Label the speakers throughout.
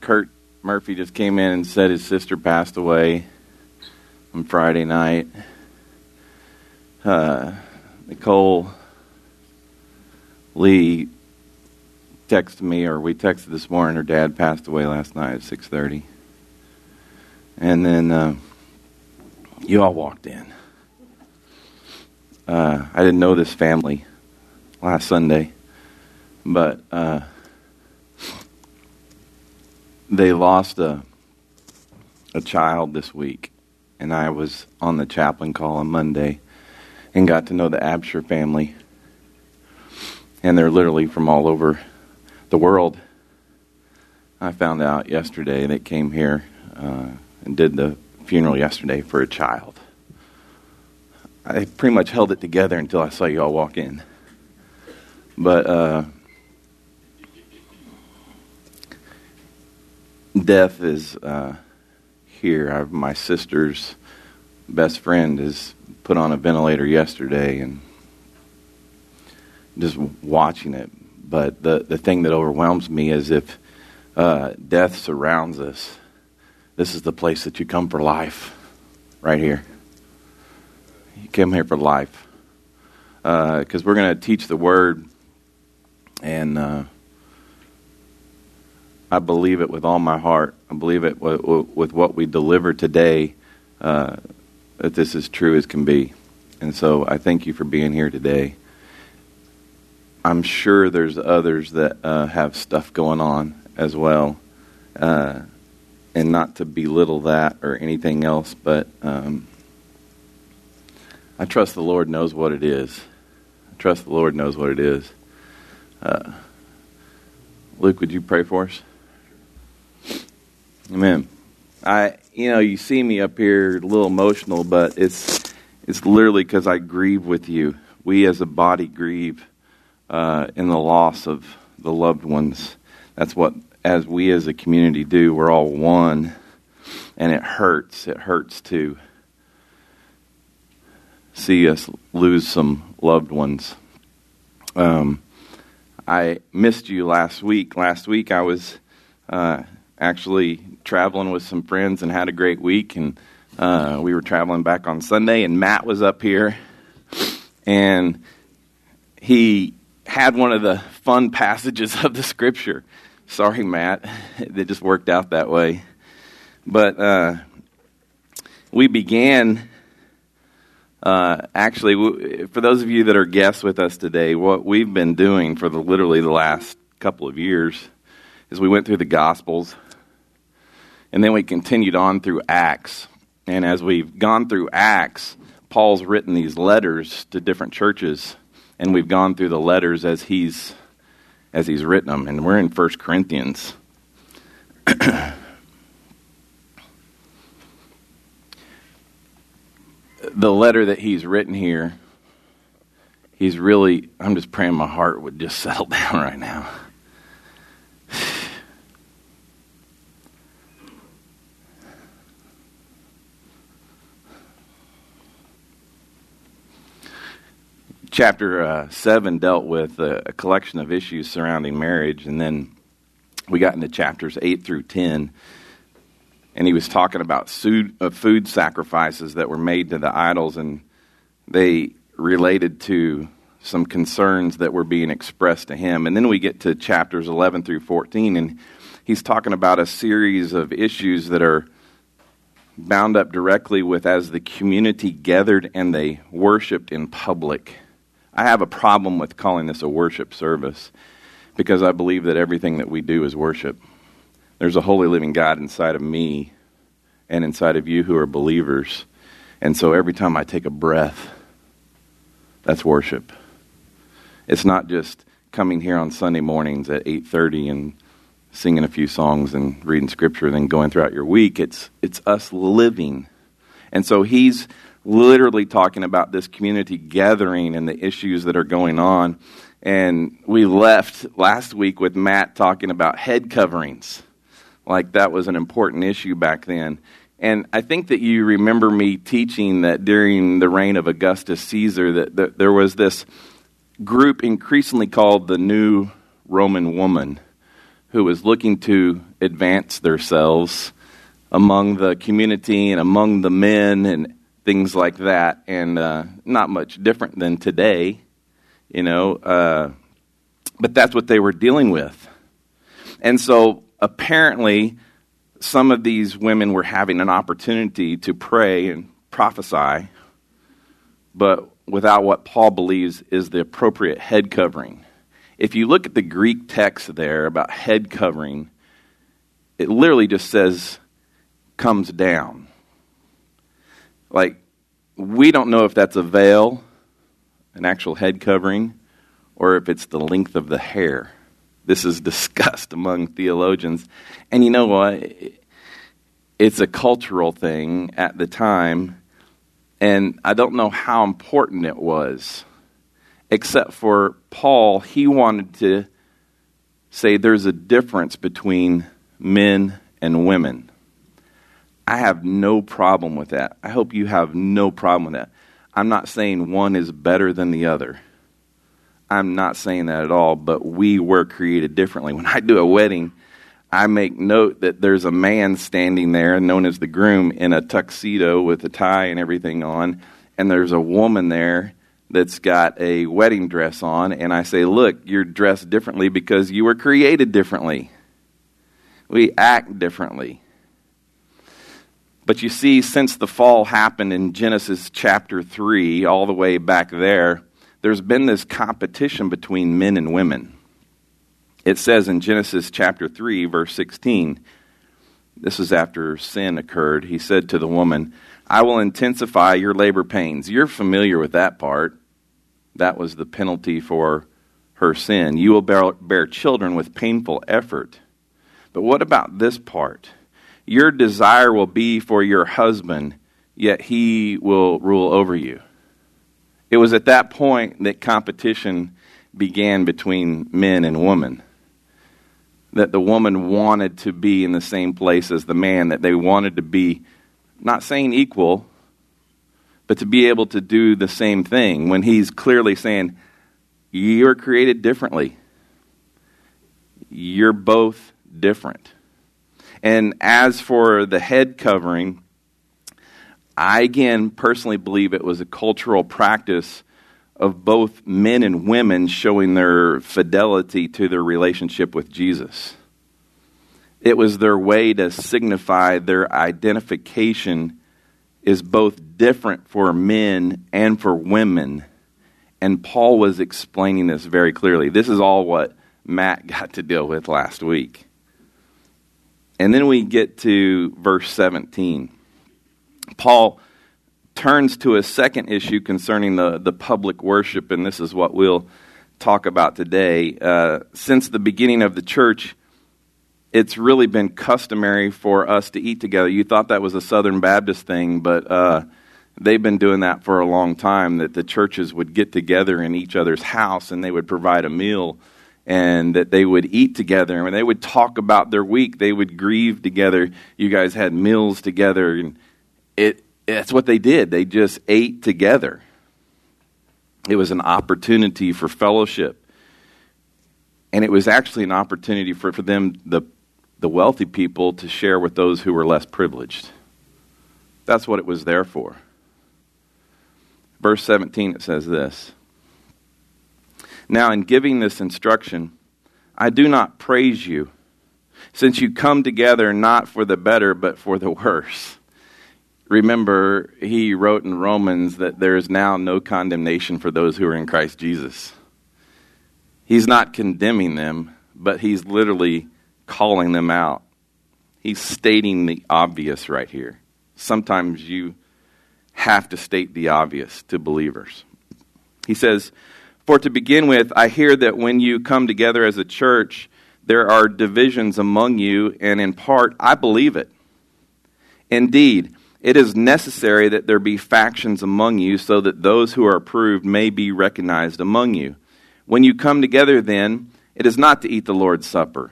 Speaker 1: Kurt Murphy just came in and said his sister passed away on Friday night. Uh, Nicole Lee texted me, or we texted this morning. Her dad passed away last night at six thirty, and then uh, you all walked in. Uh, I didn't know this family last Sunday, but uh, they lost a a child this week, and I was on the chaplain call on Monday and got to know the Absher family. And they're literally from all over the world. I found out yesterday they came here uh, and did the funeral yesterday for a child. I pretty much held it together until I saw you all walk in. But uh, death is uh, here. I, my sister's best friend is put on a ventilator yesterday, and just watching it. But the the thing that overwhelms me is if uh, death surrounds us. This is the place that you come for life, right here. You came here for life, because uh, we're going to teach the word, and uh, I believe it with all my heart. I believe it with, what we deliver today, uh, that this is true as can be. And so I thank you for being here today. I'm sure there's others that uh, have stuff going on as well. Uh, and not to belittle that or anything else, but um, I trust the Lord knows what it is. I trust the Lord knows what it is. Uh, Luke, would you pray for us? Amen. I, you know, you see me up here a little emotional, but it's it's literally because I grieve with you. We as a body grieve uh, in the loss of the loved ones. That's what, as we as a community do, we're all one, and it hurts. It hurts to see us lose some loved ones. Um, I missed you last week. Last week I was uh, actually traveling with some friends and had a great week. And uh, we were traveling back on Sunday, and Matt was up here, and he had one of the fun passages of the scripture. Sorry, Matt, it just worked out that way. But uh, we began. Uh, actually, for those of you that are guests with us today, what we've been doing for the literally the last couple of years is we went through the Gospels and then we continued on through Acts. And as we've gone through Acts, Paul's written these letters to different churches, and we've gone through the letters as he's as he's written them. And we're in 1 Corinthians. the letter that he's written here, he's really, I'm just praying my heart would just settle down right now. Chapter uh, 7 dealt with a, a, collection of issues surrounding marriage, and then we got into chapters 8 through 10, and he was talking about food, uh, food sacrifices that were made to the idols, and they related to some concerns that were being expressed to him. And then we get to chapters 11 through 14, and he's talking about a series of issues that are bound up directly with as the community gathered and they worshiped in public I have a problem with calling this a worship service because I believe that everything that we do is worship. There's a holy living God inside of me and inside of you who are believers. And so every time I take a breath, that's worship. It's not just coming here on Sunday mornings at 8:30 and singing a few songs and reading scripture and then going throughout your week. It's it's us living. And so he's literally talking about this community gathering and the issues that are going on. And we left last week with Matt talking about head coverings, like that was an important issue back then. And I think that you remember me teaching that during the reign of Augustus Caesar, that, that there was this group increasingly called the New Roman Woman, who was looking to advance themselves among the community and among the men and things like that, and uh, not much different than today, you know. Uh, but that's what they were dealing with. And so apparently, some of these women were having an opportunity to pray and prophesy, but without what Paul believes is the appropriate head covering. If you look at the Greek text there about head covering, it literally just says comes down. Like, we don't know if that's a veil, an actual head covering, or if it's the length of the hair. This is discussed among theologians. And you know what? It's a cultural thing at the time, and I don't know how important it was, except for Paul, he wanted to say there's a difference between men and women. I have no problem with that. I hope you have no problem with that. I'm not saying one is better than the other. I'm not saying that at all, but we were created differently. When I do a wedding, I make note that there's a man standing there, known as the groom, in a tuxedo with a tie and everything on, and there's a woman there that's got a wedding dress on, and I say, Look, you're dressed differently because you were created differently. We act differently. But you see, since the fall happened in Genesis chapter 3, all the way back there, there's been this competition between men and women. It says in Genesis chapter 3, verse 16, this is after sin occurred. He said to the woman, I will intensify your labor pains. You're familiar with that part. That was the penalty for her sin. You will bear, bear children with painful effort. But what about this part? Your desire will be for your husband, yet he will rule over you. It was at that point that competition began between men and women. That the woman wanted to be in the same place as the man, that they wanted to be, not saying equal, but to be able to do the same thing when he's clearly saying, You're created differently. You're both different. And as for the head covering, I again personally believe it was a cultural practice of both men and women showing their fidelity to their relationship with Jesus. It was their way to signify their identification is both different for men and for women. And Paul was explaining this very clearly. This is all what Matt got to deal with last week. And then we get to verse 17. Paul turns to a second issue concerning the, the public worship, and this is what we'll talk about today. Uh, since the beginning of the church, it's really been customary for us to eat together. You thought that was a Southern Baptist thing, but uh, they've been doing that for a long time, that the churches would get together in each other's house and they would provide a meal and that they would eat together and when they would talk about their week. They would grieve together. You guys had meals together, and it that's what they did. They just ate together. It was an opportunity for fellowship. And it was actually an opportunity for, for them, the, the wealthy people, to share with those who were less privileged. That's what it was there for. Verse 17, it says this Now, in giving this instruction, I do not praise you, since you come together not for the better, but for the worse. Remember, he wrote in Romans that there is now no condemnation for those who are in Christ Jesus. He's not condemning them, but he's literally calling them out. He's stating the obvious right here. Sometimes you have to state the obvious to believers. He says, For to begin with, I hear that when you come together as a church, there are divisions among you, and in part, I believe it. Indeed, it is necessary that there be factions among you, so that those who are approved may be recognized among you. When you come together, then, it is not to eat the Lord's Supper.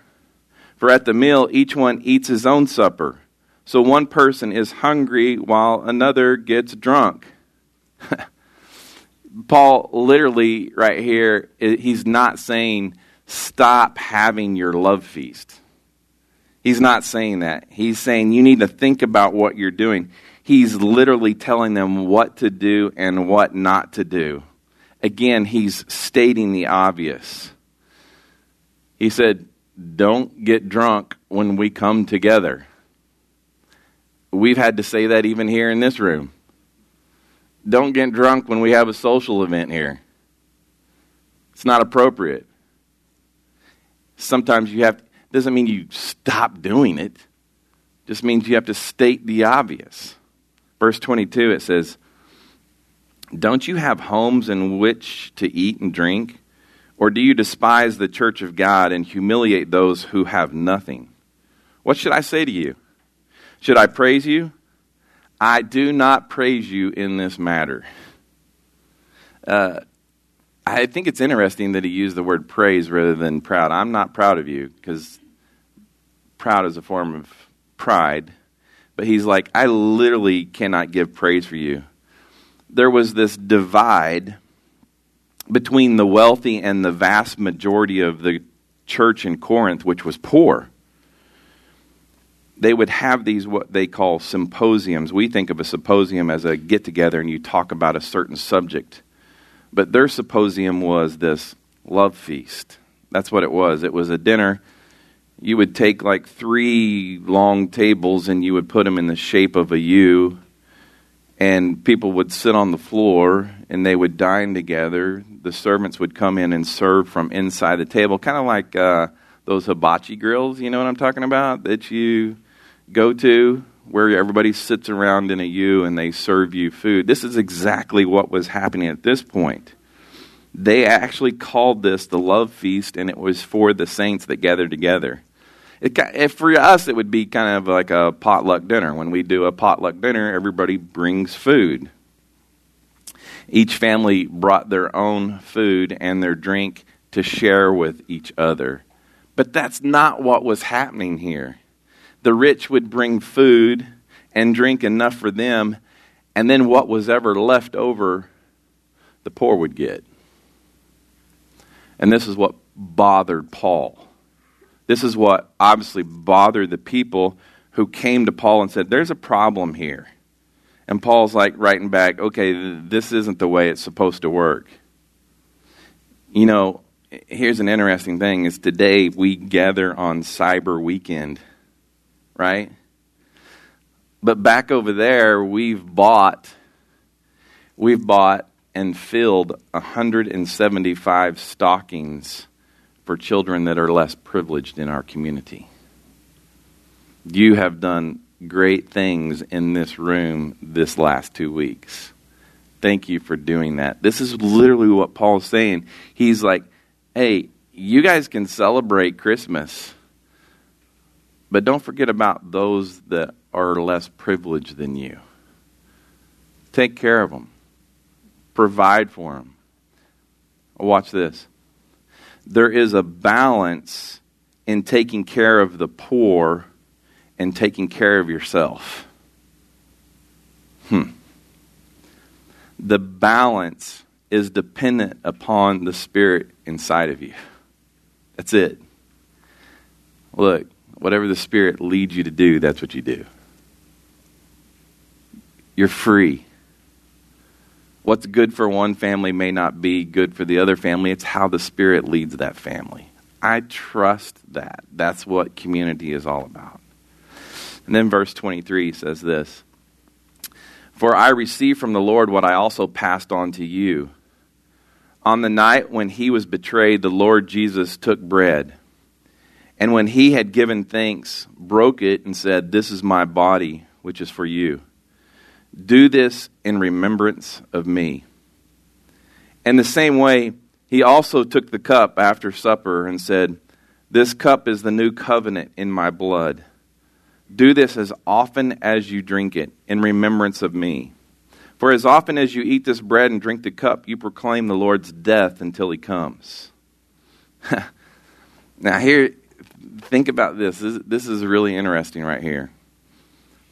Speaker 1: For at the meal, each one eats his own supper. So one person is hungry while another gets drunk. Paul, literally, right here, he's not saying stop having your love feast. He's not saying that. He's saying you need to think about what you're doing. He's literally telling them what to do and what not to do. Again, he's stating the obvious. He said, Don't get drunk when we come together. We've had to say that even here in this room. Don't get drunk when we have a social event here. It's not appropriate. Sometimes you have doesn't mean you stop doing it. Just means you have to state the obvious. Verse 22 it says, "Don't you have homes in which to eat and drink? Or do you despise the church of God and humiliate those who have nothing? What should I say to you? Should I praise you? I do not praise you in this matter." Uh, I think it's interesting that he used the word praise rather than proud. I'm not proud of you because proud is a form of pride. But he's like, I literally cannot give praise for you. There was this divide between the wealthy and the vast majority of the church in Corinth, which was poor. They would have these, what they call symposiums. We think of a symposium as a get together and you talk about a certain subject. But their symposium was this love feast. That's what it was. It was a dinner you would take like three long tables and you would put them in the shape of a U, and people would sit on the floor and they would dine together. The servants would come in and serve from inside the table, kind of like uh, those hibachi grills, you know what I'm talking about, that you go to where everybody sits around in a U and they serve you food. This is exactly what was happening at this point. They actually called this the love feast, and it was for the saints that gathered together. It, for us, it would be kind of like a potluck dinner. When we do a potluck dinner, everybody brings food. Each family brought their own food and their drink to share with each other. But that's not what was happening here. The rich would bring food and drink enough for them, and then what was ever left over, the poor would get. And this is what bothered Paul. This is what obviously bothered the people who came to Paul and said, There's a problem here. And Paul's like writing back, Okay, this isn't the way it's supposed to work. You know, here's an interesting thing is today we gather on cyber weekend right but back over there we've bought we've bought and filled 175 stockings for children that are less privileged in our community. You have done great things in this room this last two weeks. Thank you for doing that. This is literally what Paul's saying. He's like, hey, you guys can celebrate Christmas, but don't forget about those that are less privileged than you. Take care of them, provide for them. Watch this there is a balance in taking care of the poor and taking care of yourself. Hmm. The balance is dependent upon the spirit inside of you. That's it. Look, whatever the spirit leads you to do, that's what you do. You're free what's good for one family may not be good for the other family. It's how the Spirit leads that family. I trust that. That's what community is all about. And then verse 23 says this For I received from the Lord what I also passed on to you. On the night when he was betrayed, the Lord Jesus took bread. And when he had given thanks, broke it and said, This is my body, which is for you. Do this in remembrance of me. In the same way, he also took the cup after supper and said, This cup is the new covenant in my blood. Do this as often as you drink it in remembrance of me. For as often as you eat this bread and drink the cup, you proclaim the Lord's death until he comes. now, here, think about this. this. This is really interesting right here.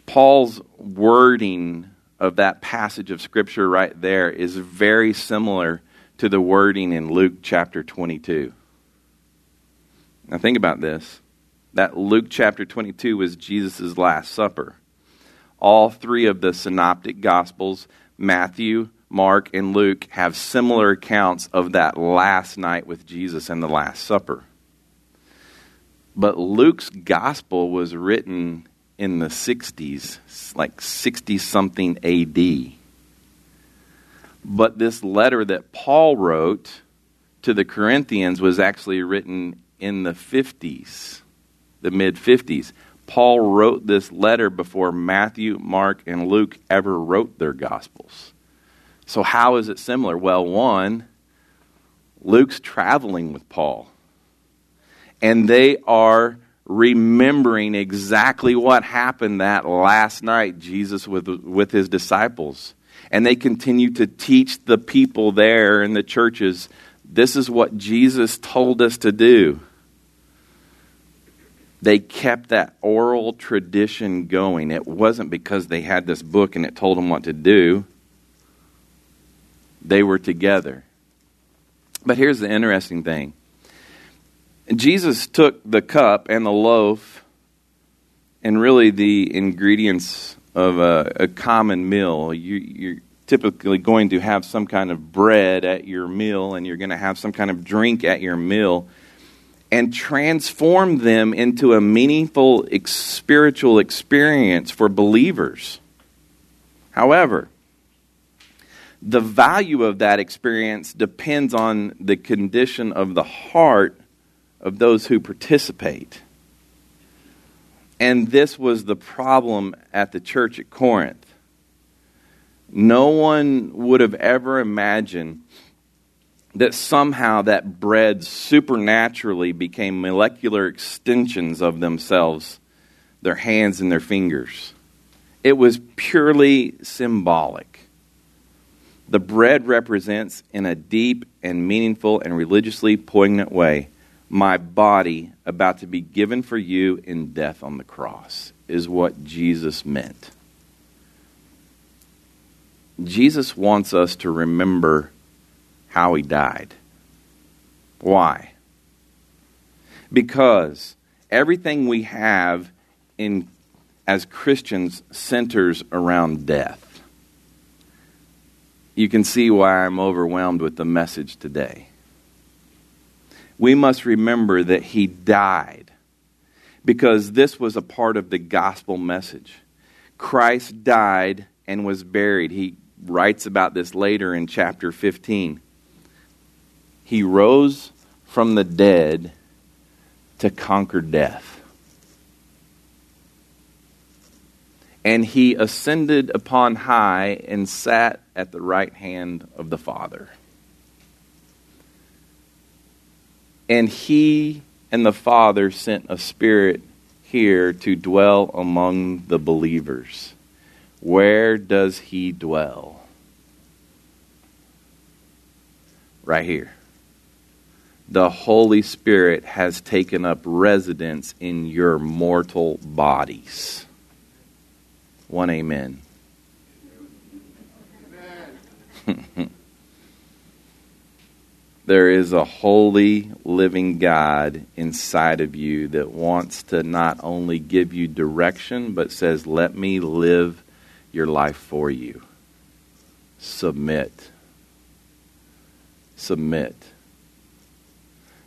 Speaker 1: Paul's wording of that passage of Scripture right there is very similar to the wording in Luke chapter 22. Now, think about this. That Luke chapter 22 was Jesus' Last Supper. All three of the synoptic gospels, Matthew, Mark, and Luke, have similar accounts of that last night with Jesus and the Last Supper. But Luke's gospel was written in the 60s, like 60 something AD. But this letter that Paul wrote to the Corinthians was actually written in the 50s, the mid 50s. Paul wrote this letter before Matthew, Mark, and Luke ever wrote their gospels. So, how is it similar? Well, one, Luke's traveling with Paul, and they are remembering exactly what happened that last night, Jesus with, with his disciples. And they continue to teach the people there in the churches this is what Jesus told us to do. They kept that oral tradition going. It wasn't because they had this book and it told them what to do, they were together. But here's the interesting thing Jesus took the cup and the loaf and really the ingredients of a, a common meal. You, you're typically going to have some kind of bread at your meal and you're going to have some kind of drink at your meal and transform them into a meaningful spiritual experience for believers. However, the value of that experience depends on the condition of the heart of those who participate. And this was the problem at the church at Corinth. No one would have ever imagined that somehow that bread supernaturally became molecular extensions of themselves, their hands and their fingers. It was purely symbolic. The bread represents, in a deep and meaningful and religiously poignant way, my body about to be given for you in death on the cross, is what Jesus meant. Jesus wants us to remember how he died. Why? Because everything we have in as Christians centers around death. You can see why I'm overwhelmed with the message today we must remember that he died because this was a part of the gospel message. Christ died and was buried. He writes about this later in chapter 15. He rose from the dead to conquer death. And he ascended upon high and sat at the right hand of the Father. And he and the Father sent a Spirit here to dwell among the believers. Where does he dwell? Right here. The Holy Spirit has taken up residence in your mortal bodies. One amen. amen. there is a holy, living God inside of you that wants to not only give you direction, but says, Let me live your life for you. Submit. Submit.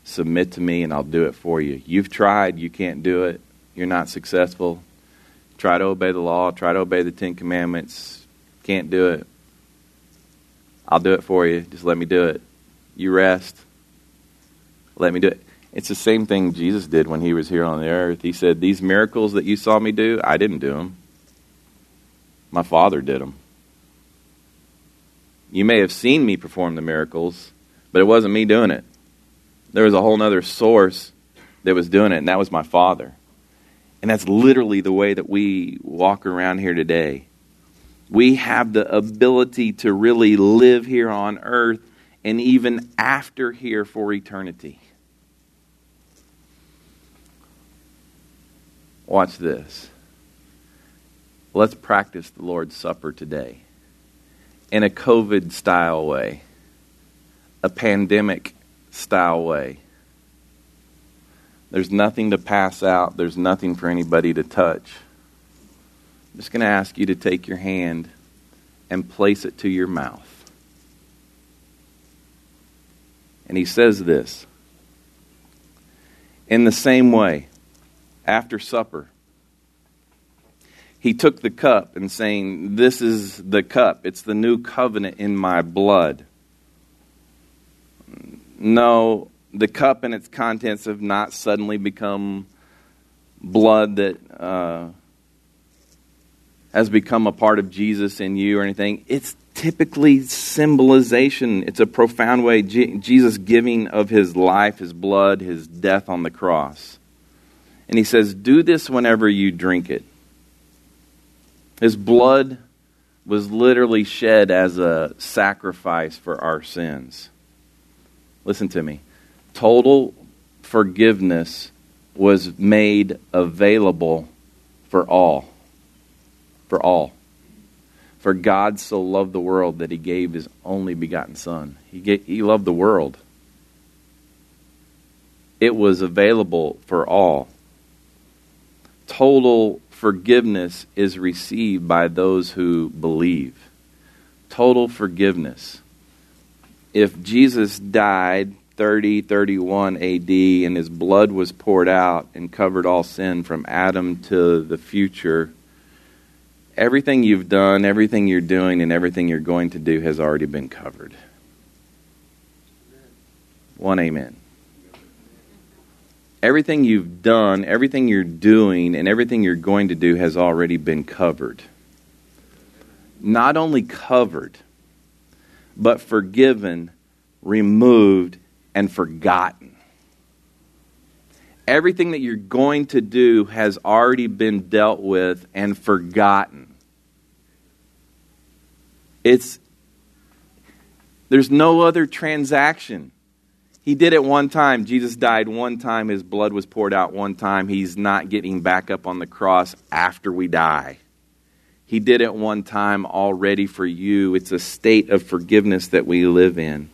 Speaker 1: Submit to me, and I'll do it for you. You've tried, you can't do it, you're not successful. Try to obey the law, try to obey the Ten Commandments, can't do it. I'll do it for you. Just let me do it. You rest. Let me do it. It's the same thing Jesus did when he was here on the earth. He said, These miracles that you saw me do, I didn't do them. My Father did them. You may have seen me perform the miracles, but it wasn't me doing it. There was a whole other source that was doing it, and that was my Father. And that's literally the way that we walk around here today. We have the ability to really live here on earth and even after here for eternity. Watch this. Let's practice the Lord's Supper today in a COVID style way, a pandemic style way. There's nothing to pass out, there's nothing for anybody to touch. I'm just going to ask you to take your hand and place it to your mouth. And he says this In the same way, after supper, he took the cup and saying, This is the cup. It's the new covenant in my blood. No, the cup and its contents have not suddenly become blood that uh, has become a part of Jesus in you or anything. It's typically symbolization. It's a profound way. Jesus giving of his life, his blood, his death on the cross. And he says, Do this whenever you drink it. His blood was literally shed as a sacrifice for our sins. Listen to me. Total forgiveness was made available for all. For all. For God so loved the world that he gave his only begotten Son. He, he loved the world. It was available for all. Total forgiveness is received by those who believe. Total forgiveness. If Jesus died 30, 31 AD and his blood was poured out and covered all sin from Adam to the future, everything you've done, everything you're doing, and everything you're going to do has already been covered. One amen. Everything you've done, everything you're doing, and everything you're going to do has already been covered. Not only covered, but forgiven, removed, and forgotten. Everything that you're going to do has already been dealt with and forgotten. It's there's no other transaction. He did it one time. Jesus died one time. His blood was poured out one time. He's not getting back up on the cross after we die. He did it one time already for you. It's a state of forgiveness that we live in.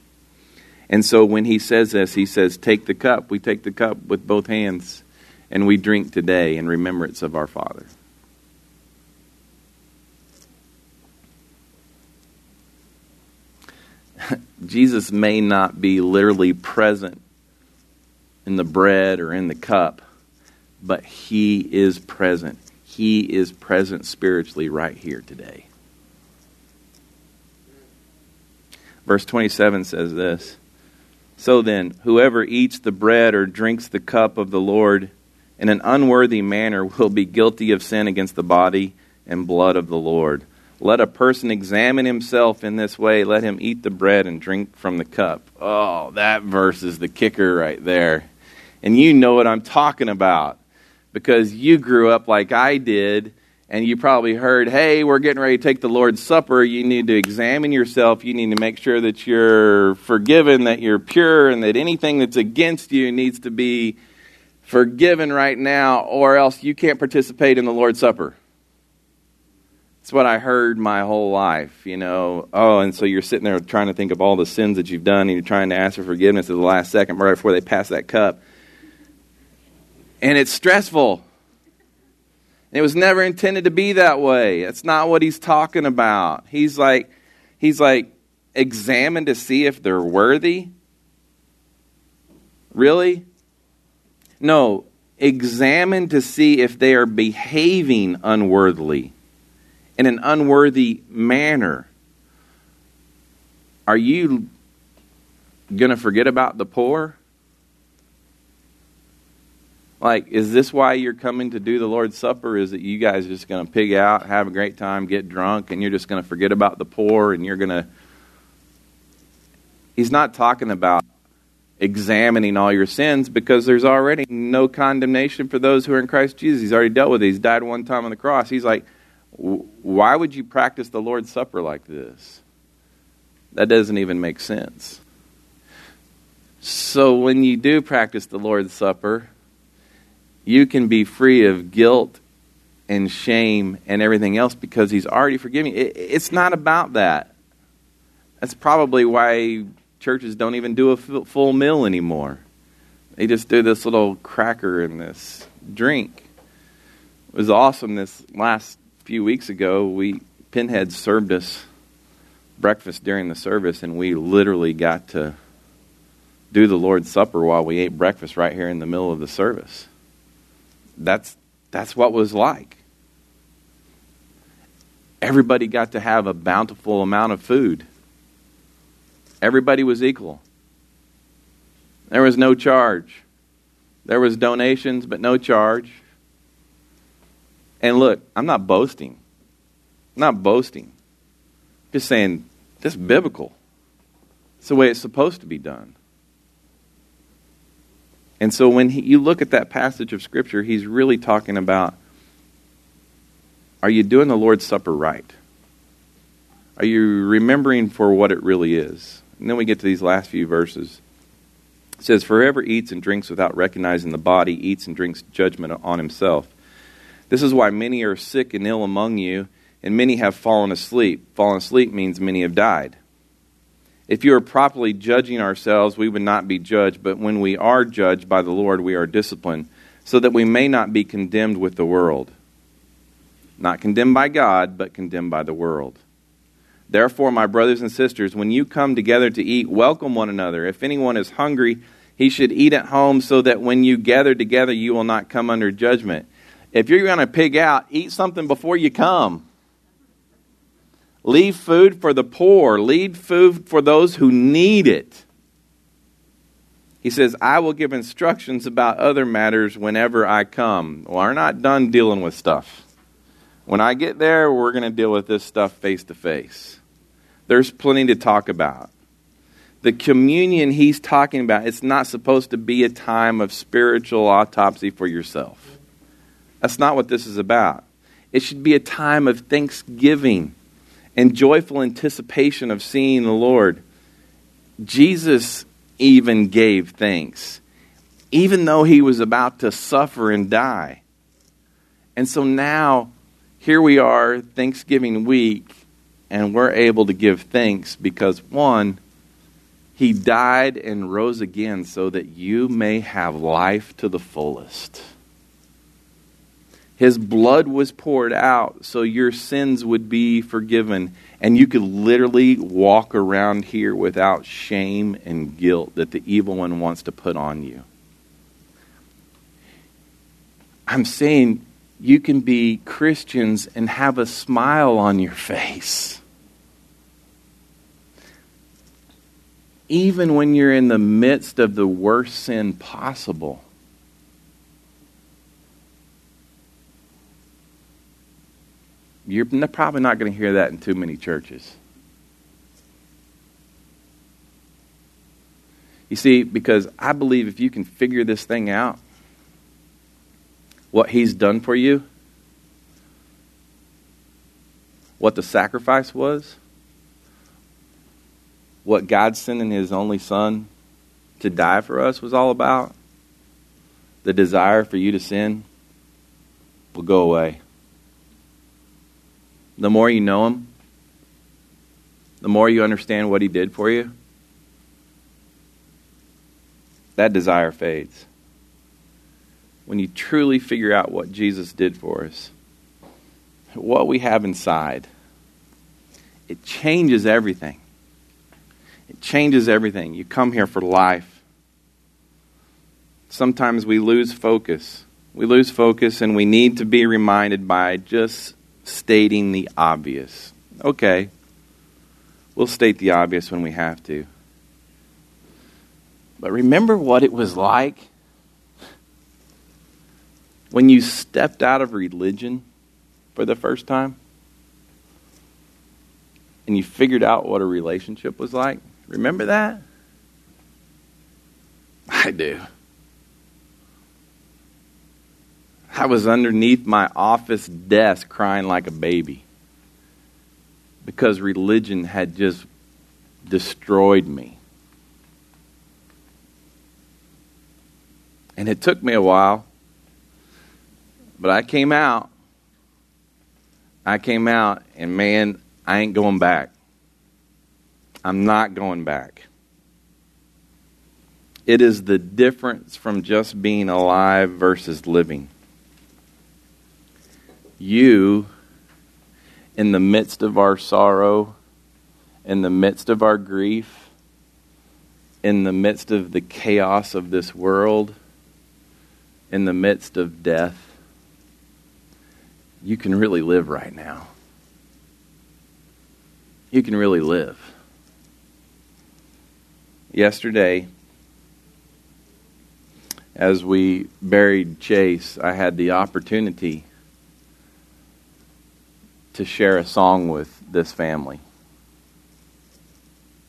Speaker 1: And so when he says this, he says, Take the cup. We take the cup with both hands and we drink today in remembrance of our Father. Jesus may not be literally present in the bread or in the cup, but he is present. He is present spiritually right here today. Verse 27 says this So then, whoever eats the bread or drinks the cup of the Lord in an unworthy manner will be guilty of sin against the body and blood of the Lord. Let a person examine himself in this way. Let him eat the bread and drink from the cup. Oh, that verse is the kicker right there. And you know what I'm talking about because you grew up like I did, and you probably heard, hey, we're getting ready to take the Lord's Supper. You need to examine yourself. You need to make sure that you're forgiven, that you're pure, and that anything that's against you needs to be forgiven right now, or else you can't participate in the Lord's Supper. It's what I heard my whole life, you know. Oh, and so you're sitting there trying to think of all the sins that you've done, and you're trying to ask for forgiveness at the last second, right before they pass that cup. And it's stressful. It was never intended to be that way. That's not what he's talking about. He's like, he's like, examine to see if they're worthy. Really? No, examine to see if they are behaving unworthily in an unworthy manner. Are you going to forget about the poor? Like, is this why you're coming to do the Lord's Supper? Is that you guys just going to pig out, have a great time, get drunk, and you're just going to forget about the poor and you're going to. He's not talking about examining all your sins because there's already no condemnation for those who are in Christ Jesus. He's already dealt with it. He's died one time on the cross. He's like, why would you practice the Lord's Supper like this? That doesn't even make sense. So when you do practice the Lord's Supper, you can be free of guilt and shame and everything else because He's already forgiven you. It's not about that. That's probably why churches don't even do a full meal anymore. They just do this little cracker in this drink. It was awesome. This last few weeks ago, we Pinhead served us breakfast during the service, and we literally got to do the Lord's Supper while we ate breakfast right here in the middle of the service. That's that's what was like. Everybody got to have a bountiful amount of food. Everybody was equal. There was no charge. There was donations, but no charge. And look, I'm not boasting. I'm not boasting. Just saying, this biblical. It's the way it's supposed to be done. And so when he, you look at that passage of Scripture, he's really talking about are you doing the Lord's Supper right? Are you remembering for what it really is? And then we get to these last few verses. It says, For whoever eats and drinks without recognizing the body eats and drinks judgment on himself. This is why many are sick and ill among you, and many have fallen asleep. Fallen asleep means many have died. If you are properly judging ourselves, we would not be judged, but when we are judged by the Lord, we are disciplined, so that we may not be condemned with the world. Not condemned by God, but condemned by the world. Therefore, my brothers and sisters, when you come together to eat, welcome one another. If anyone is hungry, he should eat at home, so that when you gather together, you will not come under judgment. If you're going to pig out, eat something before you come. Leave food for the poor. Leave food for those who need it. He says, I will give instructions about other matters whenever I come. Well, we're not done dealing with stuff. When I get there, we're going to deal with this stuff face to face. There's plenty to talk about. The communion he's talking about, it's not supposed to be a time of spiritual autopsy for yourself. That's not what this is about. It should be a time of thanksgiving and joyful anticipation of seeing the Lord. Jesus even gave thanks, even though he was about to suffer and die. And so now, here we are, Thanksgiving week, and we're able to give thanks because, one, he died and rose again so that you may have life to the fullest. His blood was poured out so your sins would be forgiven. And you could literally walk around here without shame and guilt that the evil one wants to put on you. I'm saying you can be Christians and have a smile on your face. Even when you're in the midst of the worst sin possible. You're probably not going to hear that in too many churches. You see, because I believe if you can figure this thing out, what He's done for you, what the sacrifice was, what God sending His only Son to die for us was all about, the desire for you to sin will go away the more you know Him, the more you understand what He did for you, that desire fades. When you truly figure out what Jesus did for us, what we have inside, it changes everything. It changes everything. You come here for life. Sometimes we lose focus. We lose focus, and we need to be reminded by just stating the obvious. Okay, we'll state the obvious when we have to. But remember what it was like when you stepped out of religion for the first time and you figured out what a relationship was like? Remember that? I do. I was underneath my office desk crying like a baby because religion had just destroyed me. And it took me a while, but I came out. I came out, and man, I ain't going back. I'm not going back. It is the difference from just being alive versus living. You, in the midst of our sorrow, in the midst of our grief, in the midst of the chaos of this world, in the midst of death, you can really live right now. You can really live. Yesterday, as we buried Chase, I had the opportunity to share a song with this family.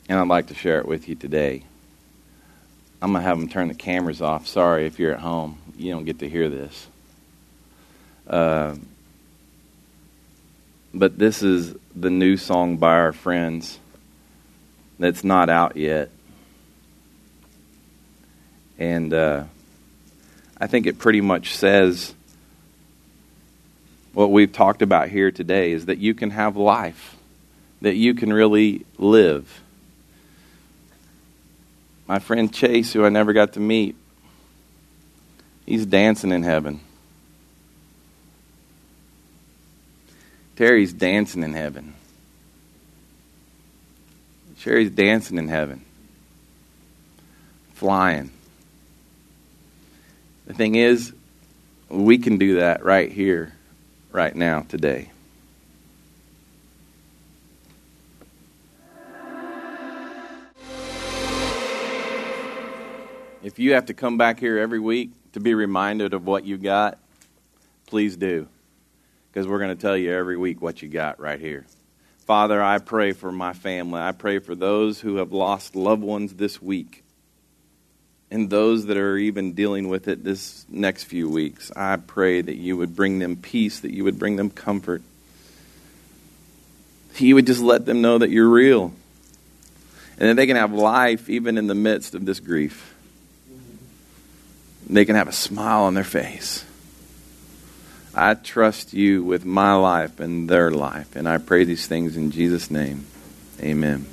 Speaker 1: And I'd like to share it with you today. I'm going to have them turn the cameras off. Sorry if you're at home, you don't get to hear this. Uh, but this is the new song by our friends that's not out yet. And uh, I think it pretty much says what we've talked about here today is that you can have life, that you can really live. My friend Chase, who I never got to meet, he's dancing in heaven. Terry's dancing in heaven. Sherry's dancing in heaven, flying. The thing is, we can do that right here right now, today. If you have to come back here every week to be reminded of what you got, please do. Because we're going to tell you every week what you got right here. Father, I pray for my family. I pray for those who have lost loved ones this week and those that are even dealing with it this next few weeks. I pray that you would bring them peace, that you would bring them comfort. You would just let them know that you're real and that they can have life even in the midst of this grief. They can have a smile on their face. I trust you with my life and their life, and I pray these things in Jesus' name. Amen.